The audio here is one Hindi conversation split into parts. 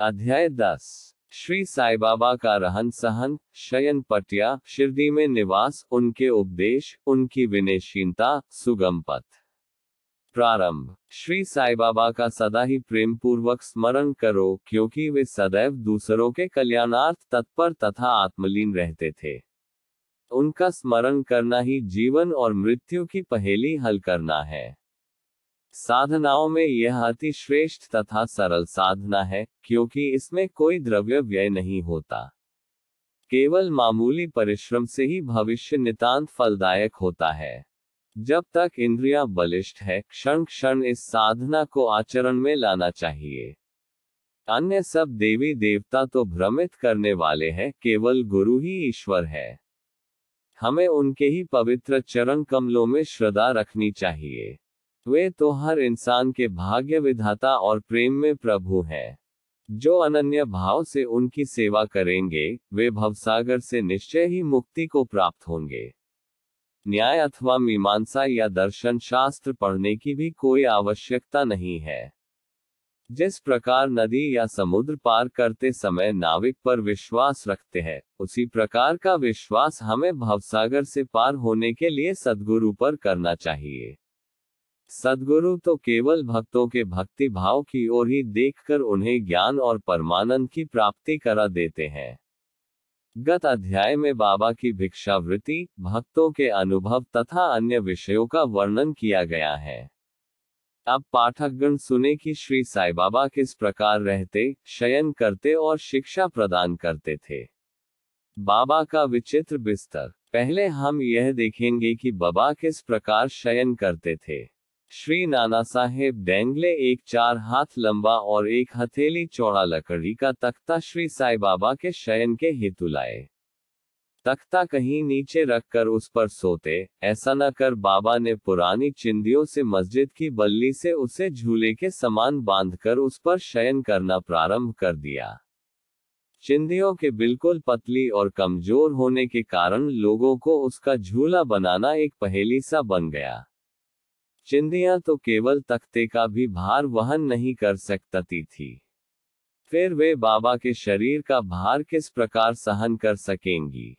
अध्याय दस। श्री साई बाबा का रहन सहन, शयन पटिया, शिरडी में निवास, उनके उपदेश, उनकी विनयशीलता सुगम पथ प्रारंभ। श्री साई बाबा का सदा ही प्रेम पूर्वक स्मरण करो, क्योंकि वे सदैव दूसरों के कल्याणार्थ तत्पर तथा आत्मलीन रहते थे। उनका स्मरण करना ही जीवन और मृत्यु की पहेली हल करना है। साधनाओं में यह अति श्रेष्ठ तथा सरल साधना है, क्योंकि इसमें कोई द्रव्य व्यय नहीं होता। केवल मामूली परिश्रम से ही भविष्य नितांत फलदायक होता है। जब तक इंद्रियाँ बलिष्ठ है, क्षण क्षण इस साधना को आचरण में लाना चाहिए। अन्य सब देवी देवता तो भ्रमित करने वाले हैं, केवल गुरु ही ईश्वर है। हमें उनके ही पवित्र चरण कमलों में श्रद्धा रखनी चाहिए। वे तो हर इंसान के भाग्य विधाता और प्रेम में प्रभु हैं। जो अनन्य भाव से उनकी सेवा करेंगे, वे भवसागर से निश्चय ही मुक्ति को प्राप्त होंगे। न्याय अथवा मीमांसा या दर्शन शास्त्र पढ़ने की भी कोई आवश्यकता नहीं है। जिस प्रकार नदी या समुद्र पार करते समय नाविक पर विश्वास रखते हैं, उसी प्रकार का विश्वास हमें भवसागर से पार होने के लिए सदगुरु पर करना चाहिए। सदगुरु तो केवल भक्तों के भक्ति भाव की ओर ही देखकर उन्हें ज्ञान और परमानंद की प्राप्ति करा देते हैं। गत अध्याय में बाबा की भिक्षावृत्ति, भक्तों के अनुभव तथा अन्य विषयों का वर्णन किया गया है। अब पाठकगण सुने कि श्री साई बाबा किस प्रकार रहते, शयन करते और शिक्षा प्रदान करते थे। बाबा का विचित्र बिस्तर। पहले हम यह देखेंगे कि बाबा किस प्रकार शयन करते थे। श्री नाना साहेब डेंगले एक चार हाथ लंबा और एक हथेली चौड़ा लकड़ी का तख्ता श्री साई बाबा के शयन के हेतु लाए। तख्ता कहीं नीचे रखकर उस पर सोते, ऐसा न कर बाबा ने पुरानी चिंदियों से मस्जिद की बल्ली से उसे झूले के समान बांधकर उस पर शयन करना प्रारंभ कर दिया। चिंदियों के बिल्कुल पतली और कमज़ोर होने के कारण लोगों को उसका झूला बनाना एक पहेली सा बन गया। चिंदियाँ तो केवल तख्ते का भी भार वहन नहीं कर सकती थी। फिर वे बाबा के शरीर का भार किस प्रकार सहन कर सकेंगी?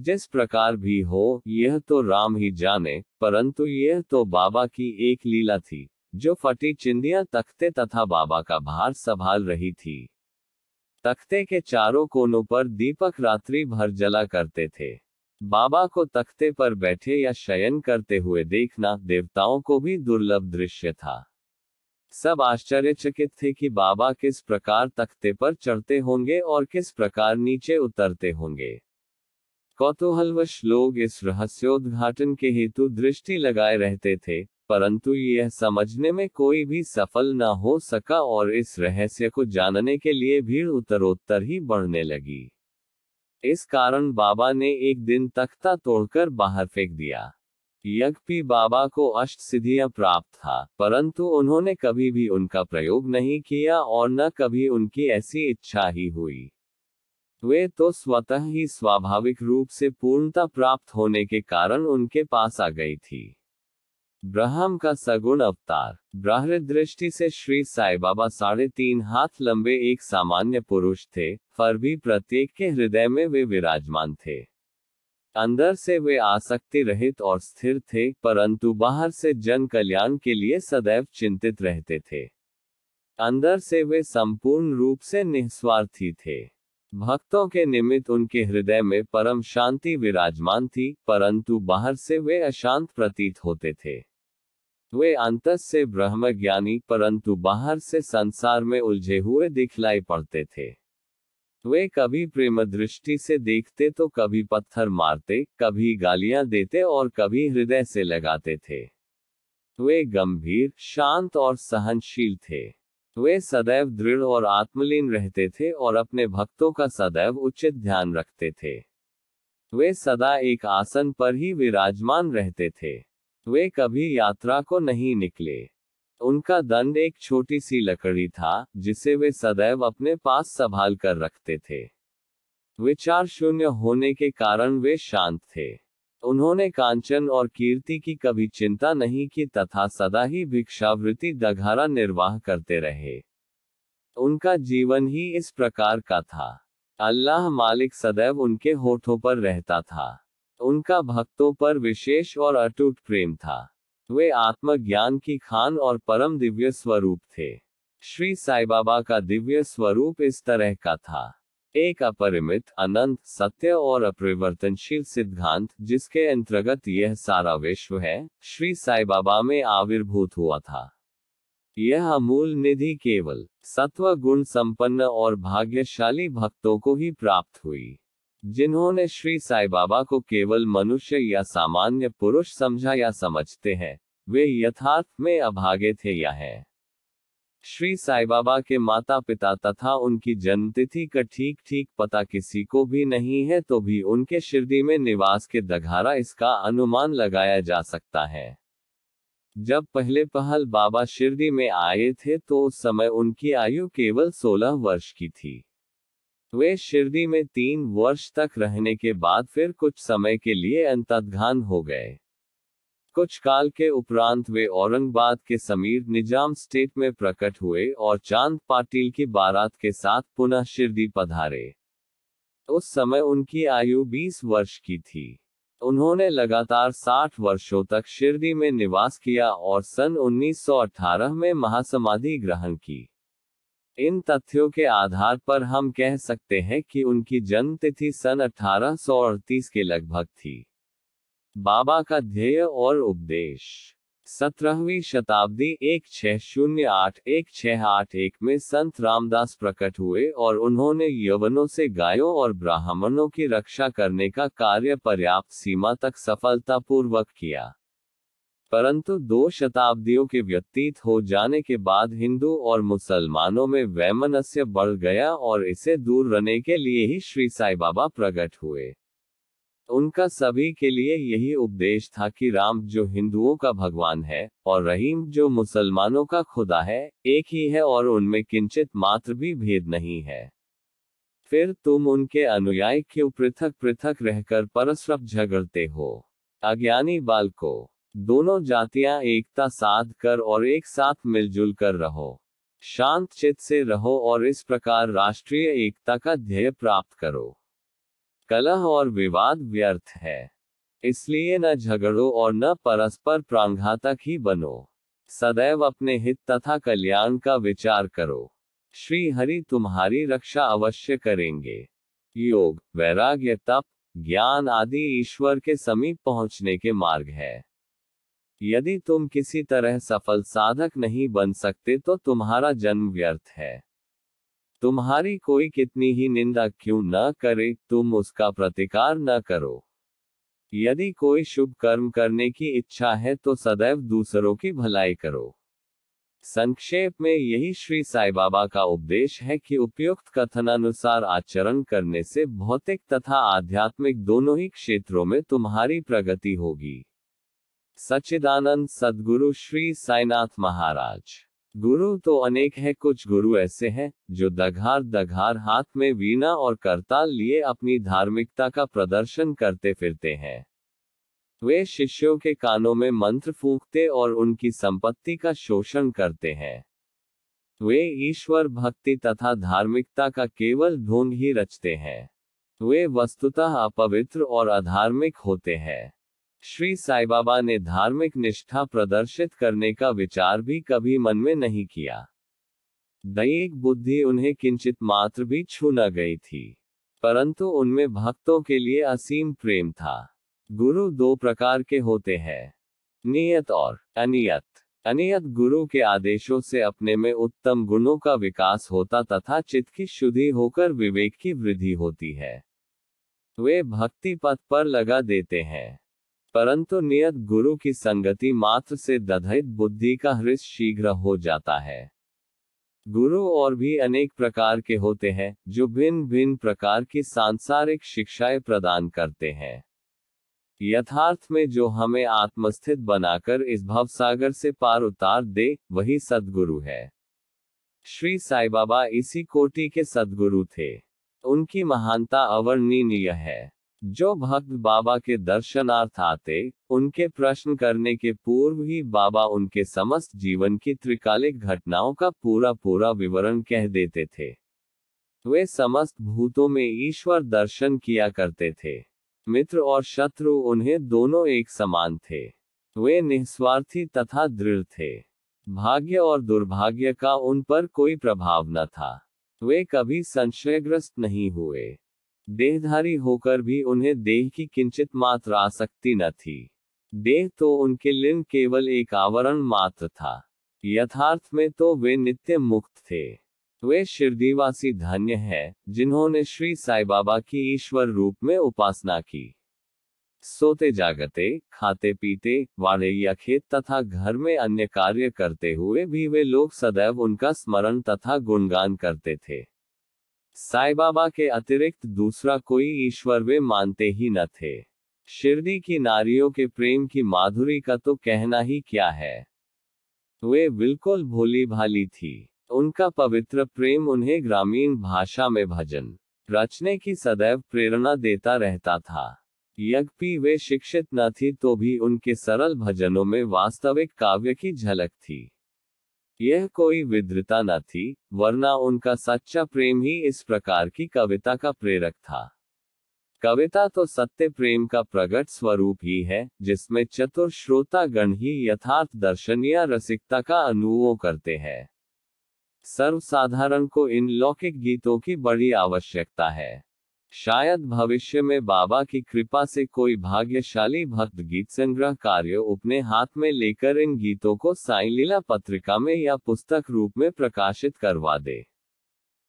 जिस प्रकार भी हो, यह तो राम ही जाने, परंतु यह तो बाबा की एक लीला थी, जो फटी चिंदियाँ तख्ते तथा बाबा का भार संभाल रही थी। तख्ते के चारों कोनों पर दीपक रात्रि भर जला करते थे। बाबा को तख्ते पर बैठे या शयन करते हुए देखना देवताओं को भी दुर्लभ दृश्य था। सब आश्चर्यचकित थे कि बाबा किस प्रकार तख्ते पर चढ़ते होंगे और किस प्रकार नीचे उतरते होंगे। कौतूहलवश लोग इस रहस्योद्घाटन के हेतु दृष्टि लगाए रहते थे, परंतु यह समझने में कोई भी सफल न हो सका और इस रहस्य को जानने के लिए भीड़ उत्तरोत्तर ही बढ़ने लगी। इस कारण बाबा ने एक दिन तख्ता तोड़कर बाहर फेंक दिया। यज्ञपी बाबा को अष्ट सिद्धियाँ प्राप्त था, परंतु उन्होंने कभी भी उनका प्रयोग नहीं किया और न कभी उनकी ऐसी इच्छा ही हुई। वे तो स्वतः ही स्वाभाविक रूप से पूर्णता प्राप्त होने के कारण उनके पास आ गई थी। ब्रह्म का सगुण अवतार ब्राह्र दृष्टि से श्री साई बाबा साढ़े तीन हाथ लंबे एक सामान्य पुरुष थे पर भी प्रत्येक के हृदय में वे विराजमान थे। अंदर से वे आसक्ति रहित और स्थिर थे, परंतु बाहर से जन कल्याण के लिए सदैव चिंतित रहते थे। अंदर से वे संपूर्ण रूप से निस्वार्थी थे। भक्तों के निमित्त उनके हृदय में परम शांति विराजमान थी, परंतु बाहर से वे अशांत प्रतीत होते थे। वे अंत से ब्रह्म ज्ञानी परंतु बाहर से संसार में उलझे हुए दिखलाई पड़ते थे। वे कभी प्रेम दृष्टि से देखते तो कभी पत्थर मारते, कभी गालियाँ देते और कभी हृदय से लगाते थे। वे गंभीर, शांत और सहनशील थे। वे सदैव दृढ़ और आत्मलीन रहते थे और अपने भक्तों का सदैव उचित ध्यान रखते थे। वे सदा एक आसन पर ही विराजमान रहते थे। वे कभी यात्रा को नहीं निकले। उनका दंड एक छोटी सी लकड़ी था, जिसे वे सदैव अपने पास संभाल कर रखते थे। विचार शून्य होने के कारण वे शांत थे। उन्होंने कांचन और कीर्ति की कभी चिंता नहीं की तथा सदा ही भिक्षावृत्ति दघारा निर्वाह करते रहे। उनका जीवन ही इस प्रकार का था। अल्लाह मालिक सदैव उनके होठों पर रहता था। उनका भक्तों पर विशेष और अटूट प्रेम था। वे आत्मज्ञान की खान और परम दिव्य स्वरूप थे। श्री साई बाबा का दिव्य स्वरूप इस तरह का था। एक अपरिमित, अनंत, सत्य और अपरिवर्तनशील सिद्धांत जिसके अंतर्गत यह सारा विश्व है, श्री साई बाबा में आविर्भूत हुआ था। यह अमूल निधि केवल सत्व गुण संपन्न और भाग्यशाली भक्तों को ही प्राप्त हुई। जिन्होंने श्री साई बाबा को केवल मनुष्य या सामान्य पुरुष समझा या समझते हैं, वे यथार्थ में अभागे थे या है। श्री साई बाबा के माता पिता तथा उनकी जन्मतिथि का ठीक ठीक पता किसी को भी नहीं है तो भी उनके शिरडी में निवास के दघारा इसका अनुमान लगाया जा सकता है। जब पहले पहल बाबा शिरडी में आए थे तो उस समय उनकी आयु केवल 16 वर्ष की थी। वे शिरडी में तीन वर्ष तक रहने के बाद फिर कुछ समय के लिए अंतर्धान हो गए। कुछ काल के उपरांत वे औरंगाबाद के समीर निज़ाम स्टेट में प्रकट हुए और चाँद पाटिल की बारात के साथ पुनः शिरडी पधारे। उस समय उनकी आयु 20 वर्ष की थी। उन्होंने लगातार 60 वर्षों तक शिरडी में निवास किया और सन 1918 में महासमाधि ग्रहण की। इन तथ्यों के आधार पर हम कह सकते हैं कि उनकी जन्म तिथि सन अठारह सौ अड़तीस के लगभग थी। बाबा का ध्येय और उपदेश। सत्रहवीं शताब्दी एक छह शून्य आठ एक छह आठ एक में संत रामदास प्रकट हुए और उन्होंने यवनों से गायों और ब्राह्मणों की रक्षा करने का कार्य पर्याप्त सीमा तक सफलतापूर्वक किया। परंतु दो शताब्दियों के व्यतीत हो जाने के बाद हिंदू और मुसलमानों में वैमनस्य बढ़ गया और इसे दूर रहने के लिए ही श्री साई बाबा प्रकट हुए। उनका सभी के लिए यही उपदेश था कि राम जो हिंदुओं का भगवान है और रहीम जो मुसलमानों का खुदा है, एक ही है और उनमें किंचित मात्र भी भेद नहीं है। फिर तुम उनके अनुयायी क्यों पृथक पृथक रहकर परस्पर झगड़ते हो? अज्ञानी बाल को दोनों जातियाँ एकता साध कर और एक साथ मिलजुल कर रहो। शांत चित से रहो और इस प्रकार राष्ट्रीय एकता का ध्येय प्राप्त करो। कलह और विवाद व्यर्थ है। इसलिए न झगड़ो और न परस्पर प्रांघातक ही बनो। सदैव अपने हित तथा कल्याण का विचार करो। श्री हरि तुम्हारी रक्षा अवश्य करेंगे। योग, वैराग्य, तप, ज्ञान आदि ईश्वर के समीप पहुँचने के मार्ग है। यदि तुम किसी तरह सफल साधक नहीं बन सकते तो तुम्हारा जन्म व्यर्थ है। तुम्हारी कोई कितनी ही निंदा क्यों न करे, तुम उसका प्रतिकार न करो। यदि कोई शुभ कर्म करने की इच्छा है तो सदैव दूसरों की भलाई करो। संक्षेप में यही श्री साई बाबा का उपदेश है कि उपयुक्त कथनानुसार आचरण करने से भौतिक तथा आध्यात्मिक दोनों ही क्षेत्रों में तुम्हारी प्रगति होगी। सच्चिदानंद सदगुरु श्री साईनाथ महाराज। गुरु तो अनेक है, कुछ गुरु ऐसे हैं, जो दघार दघार हाथ में वीणा और करताल लिए अपनी धार्मिकता का प्रदर्शन करते फिरते हैं। वे शिष्यों के कानों में मंत्र फूंकते और उनकी संपत्ति का शोषण करते हैं। वे ईश्वर भक्ति तथा धार्मिकता का केवल ढोंग ही रचते हैं। वे वस्तुतः अपवित्र और अधार्मिक होते हैं। श्री साई बाबा ने धार्मिक निष्ठा प्रदर्शित करने का विचार भी कभी मन में नहीं किया। दैहिक बुद्धि उन्हें किंचित मात्र भी छू न गई थी, परंतु उनमें भक्तों के लिए असीम प्रेम था। गुरु दो प्रकार के होते हैं, नियत और अनियत। अनियत गुरु के आदेशों से अपने में उत्तम गुणों का विकास होता तथा चित्त की शुद्धि होकर विवेक की वृद्धि होती है। वे भक्ति पथ पर लगा देते हैं। परंतु नियत गुरु की संगति मात्र से दधित बुद्धि का हृदय शीघ्र हो जाता है। गुरु और भी अनेक प्रकार के होते हैं, जो भिन्न भिन्न प्रकार की सांसारिक शिक्षाएँ प्रदान करते हैं। यथार्थ में जो हमें आत्मस्थित बनाकर इस भवसागर से पार उतार दे, वही सदगुरु है। श्री साई बाबा इसी कोटि के सदगुरु थे। उनकी महानता अवर्णनीय है। जो भक्त बाबा के दर्शनार्थ आते, उनके प्रश्न करने के पूर्व ही बाबा उनके समस्त जीवन की त्रिकालिक घटनाओं का पूरा पूरा विवरण कह देते थे। वे समस्त भूतों में ईश्वर दर्शन किया करते थे। मित्र और शत्रु उन्हें दोनों एक समान थे। वे निस्वार्थी तथा दृढ़ थे। भाग्य और दुर्भाग्य का उन पर कोई प्रभाव न था। वे कभी संशयग्रस्त नहीं हुए। देहधारी होकर भी उन्हें देह की किंचित मात्र आसक्ति न थी। देह तो उनके लिंग केवल एक आवरण मात्र था। यथार्थ में तो वे नित्य मुक्त थे। वे शिरदीवासी धन्य है, जिन्होंने श्री साई बाबा की ईश्वर रूप में उपासना की। सोते जागते, खाते पीते, वाड़े या खेत तथा घर में अन्य कार्य करते हुए भी वे लोग सदैव उनका स्मरण तथा गुणगान करते थे। साई बाबा के अतिरिक्त दूसरा कोई ईश्वर वे मानते ही न थे। शिरडी की नारियों के प्रेम की माधुरी का तो कहना ही क्या है? वे बिल्कुल भोली भाली थी। उनका पवित्र प्रेम उन्हें ग्रामीण भाषा में भजन, रचने की सदैव प्रेरणा देता रहता था। यज्ञपी वे शिक्षित न थी तो भी उनके सरल भजनों में वास्तविक काव्य की झलक थी। यह कोई विद्रता न थी, वरना उनका सच्चा प्रेम ही इस प्रकार की कविता का प्रेरक था। कविता तो सत्य प्रेम का प्रकट स्वरूप ही है, जिसमें चतुर श्रोता गण ही यथार्थ दर्शन या रसिकता का अनुभव करते हैं। सर्वसाधारण को इन लौकिक गीतों की बड़ी आवश्यकता है। शायद भविष्य में बाबा की कृपा से कोई भाग्यशाली भक्त गीत संग्रह कार्य अपने हाथ में लेकर इन गीतों को साई लीला पत्रिका में या पुस्तक रूप में प्रकाशित करवा दे।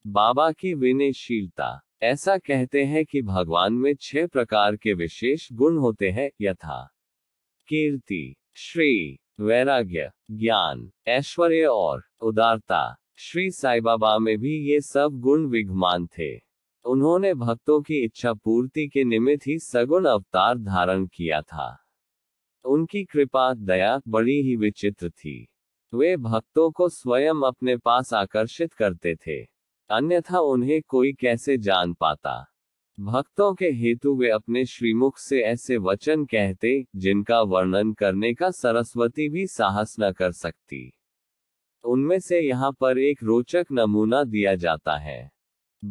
बाबा की विनयशीलता। ऐसा कहते हैं कि भगवान में छह प्रकार के विशेष गुण होते हैं, यथा। कीर्ति, श्री, वैराग्य, ज्ञान, ऐश्वर्य और उदारता। श्री साई बाबा में भी ये सब गुण विघमान थे। उन्होंने भक्तों की इच्छा पूर्ति के निमित्त ही सगुण अवतार धारण किया था। उनकी कृपा, दया बड़ी ही विचित्र थी। वे भक्तों को स्वयं अपने पास आकर्षित करते थे। अन्यथा उन्हें कोई कैसे जान पाता। भक्तों के हेतु वे अपने श्रीमुख से ऐसे वचन कहते, जिनका वर्णन करने का सरस्वती भी साहस न कर सकती। उनमें से यहाँ पर एक रोचक नमूना दिया जाता है।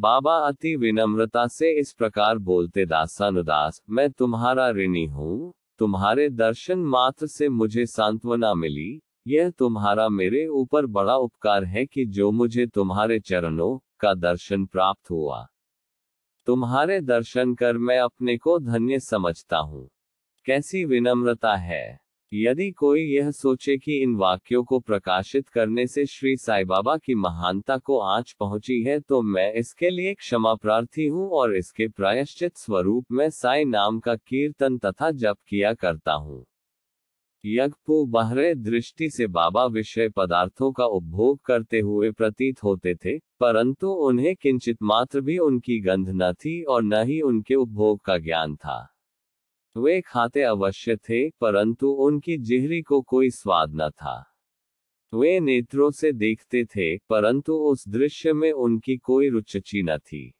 बाबा अति विनम्रता से इस प्रकार बोलते दासानुदास मैं तुम्हारा ऋणी हूँ। तुम्हारे दर्शन मात्र से मुझे सांत्वना मिली। यह तुम्हारा मेरे ऊपर बड़ा उपकार है कि जो मुझे तुम्हारे चरणों का दर्शन प्राप्त हुआ। तुम्हारे दर्शन कर मैं अपने को धन्य समझता हूँ। कैसी विनम्रता है। यदि कोई यह सोचे कि इन वाक्यों को प्रकाशित करने से श्री साई बाबा की महानता को आँच पहुँची है तो मैं इसके लिए क्षमा प्रार्थी हूँ और इसके प्रायश्चित स्वरूप में साई नाम का कीर्तन तथा जप किया करता हूँ। यज्ञपु बहरे दृष्टि से बाबा विषय पदार्थों का उपभोग करते हुए प्रतीत होते थे, परंतु उन्हें किंचित मात्र भी उनकी गंध न थी और न ही उनके उपभोग का ज्ञान था। वे खाते अवश्य थे, परंतु उनकी जिहरी को कोई स्वाद न था। वे नेत्रों से देखते थे, परंतु उस दृश्य में उनकी कोई रुचि न थी।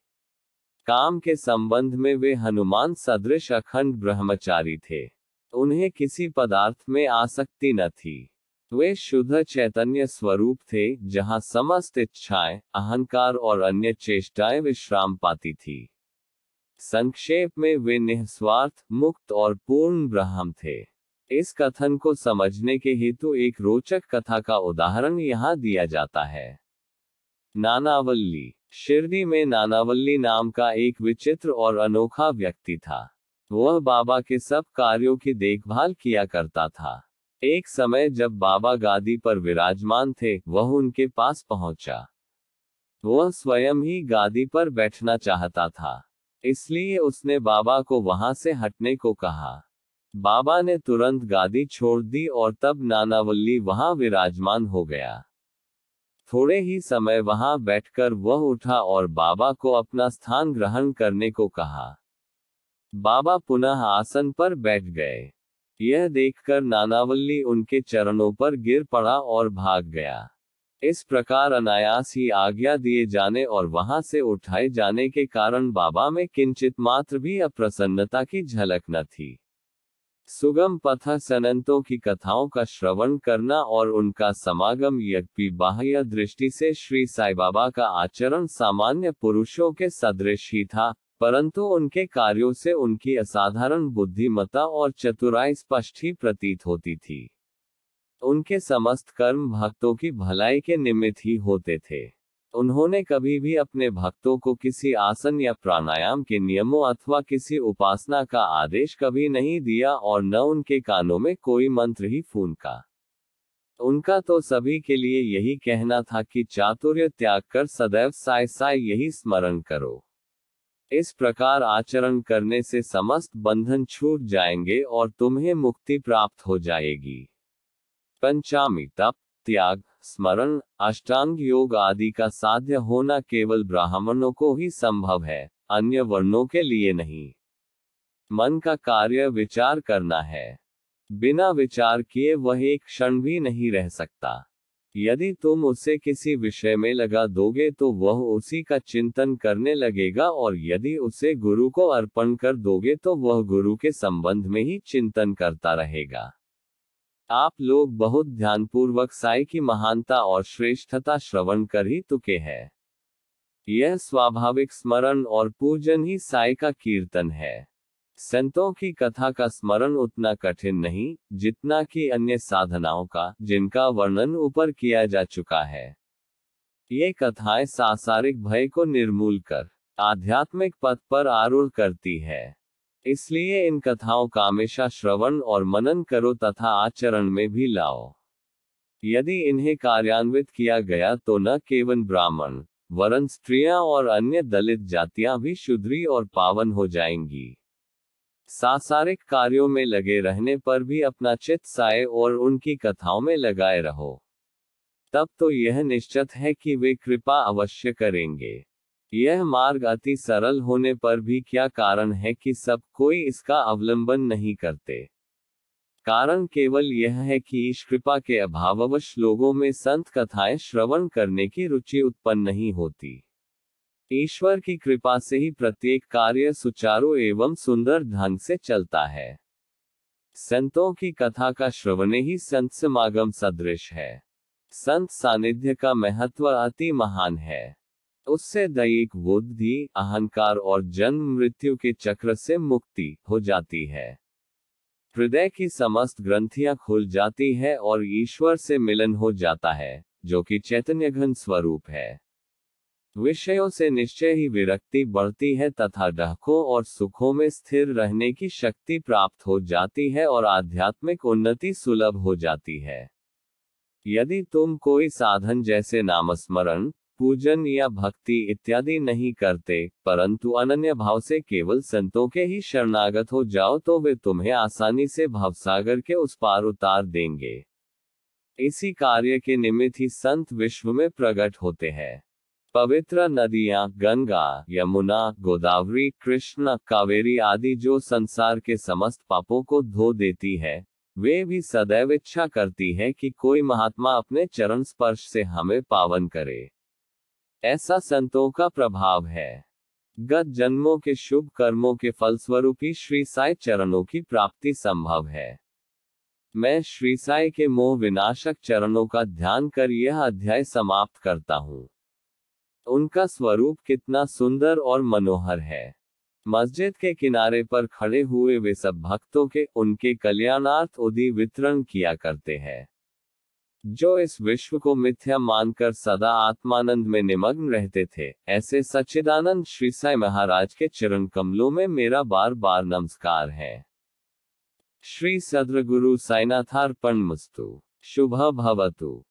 काम के संबंध में वे हनुमान सदृश अखंड ब्रह्मचारी थे। उन्हें किसी पदार्थ में आसक्ति न थी। वे शुद्ध चैतन्य स्वरूप थे, जहाँ समस्त इच्छाएँ, अहंकार और अन्य चेष्टाएँ विश्राम पाती थी। संक्षेप में वे निस्वार्थ, मुक्त और पूर्ण ब्रह्म थे। इस कथन को समझने के हेतु एक रोचक कथा का उदाहरण यहाँ दिया जाता है। नानावल्ली। शिरडी में नानावल्ली नाम का एक विचित्र और अनोखा व्यक्ति था। वह बाबा के सब कार्यों की देखभाल किया करता था। एक समय जब बाबा गादी पर विराजमान थे, वह उनके पास पहुँचा। वह स्वयं ही गादी पर बैठना चाहता था। इसलिए उसने बाबा को वहाँ से हटने को कहा। बाबा ने तुरंत गादी छोड़ दी और तब नानावल्ली वहाँ विराजमान हो गया। थोड़े ही समय वहाँ बैठकर वह उठा और बाबा को अपना स्थान ग्रहण करने को कहा। बाबा पुनः आसन पर बैठ गए। यह देखकर नानावल्ली उनके चरणों पर गिर पड़ा और भाग गया। इस प्रकार अनायास ही आज्ञा दिए जाने और वहाँ से उठाए जाने के कारण बाबा में किंचित मात्र भी अप्रसन्नता की झलक न थी। सुगम पथ सनंतों की कथाओं का श्रवण करना और उनका समागम यज्ञ बाह्य दृष्टि से श्री साई बाबा का आचरण सामान्य पुरुषों के सदृश ही था, परंतु उनके कार्यों से उनकी असाधारण बुद्धिमता और चतुराई स्पष्ट ही प्रतीत होती थी। उनके समस्त कर्म भक्तों की भलाई के निमित्त ही होते थे। उन्होंने कभी भी अपने भक्तों को किसी आसन या प्राणायाम के नियमों अथवा किसी उपासना का आदेश कभी नहीं दिया और न उनके कानों में कोई मंत्र ही फूनका। उनका तो सभी के लिए यही कहना था कि चातुर्य त्याग कर सदैव साय साय यही स्मरण करो। इस प्रकार आचरण करने से समस्त बंधन छूट जाएँगे और तुम्हें मुक्ति प्राप्त हो जाएगी। पंचामी तप त्याग, स्मरण, अष्टांग योग आदि का साध्य होना केवल ब्राह्मणों को ही संभव है, अन्य वर्णों के लिए नहीं। मन का कार्य विचार करना है। बिना विचार किए वह एक क्षण भी नहीं रह सकता। यदि तुम उसे किसी विषय में लगा दोगे तो वह उसी का चिंतन करने लगेगा और यदि उसे गुरु को अर्पण कर दोगे तो वह गुरु के संबंध में ही चिंतन करता रहेगा। आप लोग बहुत ध्यानपूर्वक साई की महानता और श्रेष्ठता श्रवण कर ही तुके है। यह स्वाभाविक स्मरण और पूजन ही साई का कीर्तन है। संतों की कथा का स्मरण उतना कठिन नहीं, जितना कि अन्य साधनाओं का, जिनका वर्णन ऊपर किया जा चुका है। ये कथाएँ सांसारिक भय को निर्मूल कर, आध्यात्मिक पथ पर आरूढ़ करती है। इसलिए इन कथाओं का हमेशा श्रवण और मनन करो तथा आचरण में भी लाओ। यदि इन्हें कार्यान्वित किया गया तो न केवल ब्राह्मण, वरन स्त्रियाँ और अन्य दलित जातियाँ भी शुद्री और पावन हो जाएँगी। सांसारिक कार्यों में लगे रहने पर भी अपना चित साए और उनकी कथाओं में लगाए रहो। तब तो यह निश्चित है कि वे कृपा अवश्य करेंगे। यह मार्ग अति सरल होने पर भी क्या कारण है कि सब कोई इसका अवलंबन नहीं करते? कारण केवल यह है कि ईश कृपा के अभाववश लोगों में संत कथाएँ श्रवण करने की रुचि उत्पन्न नहीं होती। ईश्वर की कृपा से ही प्रत्येक कार्य सुचारू एवं सुंदर ढंग से चलता है। संतों की कथा का श्रवण ही संत समागम सदृश है। संत सानिध्य का महत्व अति महान है। उससे दैहिक बुद्धि, अहंकार और जन्म मृत्यु के चक्र से मुक्ति हो जाती है। हृदय की समस्त ग्रंथियाँ खुल जाती है और ईश्वर से मिलन हो जाता है, जो कि चैतन्य घन स्वरूप है। विषयों से निश्चय ही विरक्ति बढ़ती है तथा डहकों और सुखों में स्थिर रहने की शक्ति प्राप्त हो जाती है और आध्यात्मिक उन्नति सुलभ हो जाती है। यदि तुम कोई साधन जैसे नामस्मरण पूजन या भक्ति इत्यादि नहीं करते, परंतु अनन्य भाव से केवल संतों के ही शरणागत हो जाओ तो वे तुम्हें आसानी से भवसागर के उस पार उतार देंगे। इसी कार्य के निमित्त ही संत विश्व में प्रकट होते हैं। पवित्र नदियाँ, गंगा, यमुना, गोदावरी, कृष्ण, कावेरी आदि जो संसार के समस्त पापों को धो देती है, वे भी सदैव इच्छा करती है कि कोई महात्मा अपने चरण स्पर्श से हमें पावन करे। ऐसा संतों का प्रभाव है। गत जन्मों के शुभ कर्मों के फलस्वरूप ही श्री साई चरणों की प्राप्ति संभव है। मैं श्री साई के मोह विनाशक चरणों का ध्यान कर यह अध्याय समाप्त करता हूँ। उनका स्वरूप कितना सुंदर और मनोहर है। मस्जिद के किनारे पर खड़े हुए वे सब भक्तों के उनके कल्याणार्थ उदी वितरण किया करते हैं। जो इस विश्व को मिथ्या मानकर सदा आत्मानंद में निमग्न रहते थे, ऐसे सच्चिदानंद श्री साई महाराज के चरण कमलों में मेरा बार बार नमस्कार है। श्री सद्र गुरु साइनाथार्पण मुस्तु। शुभ भवतु।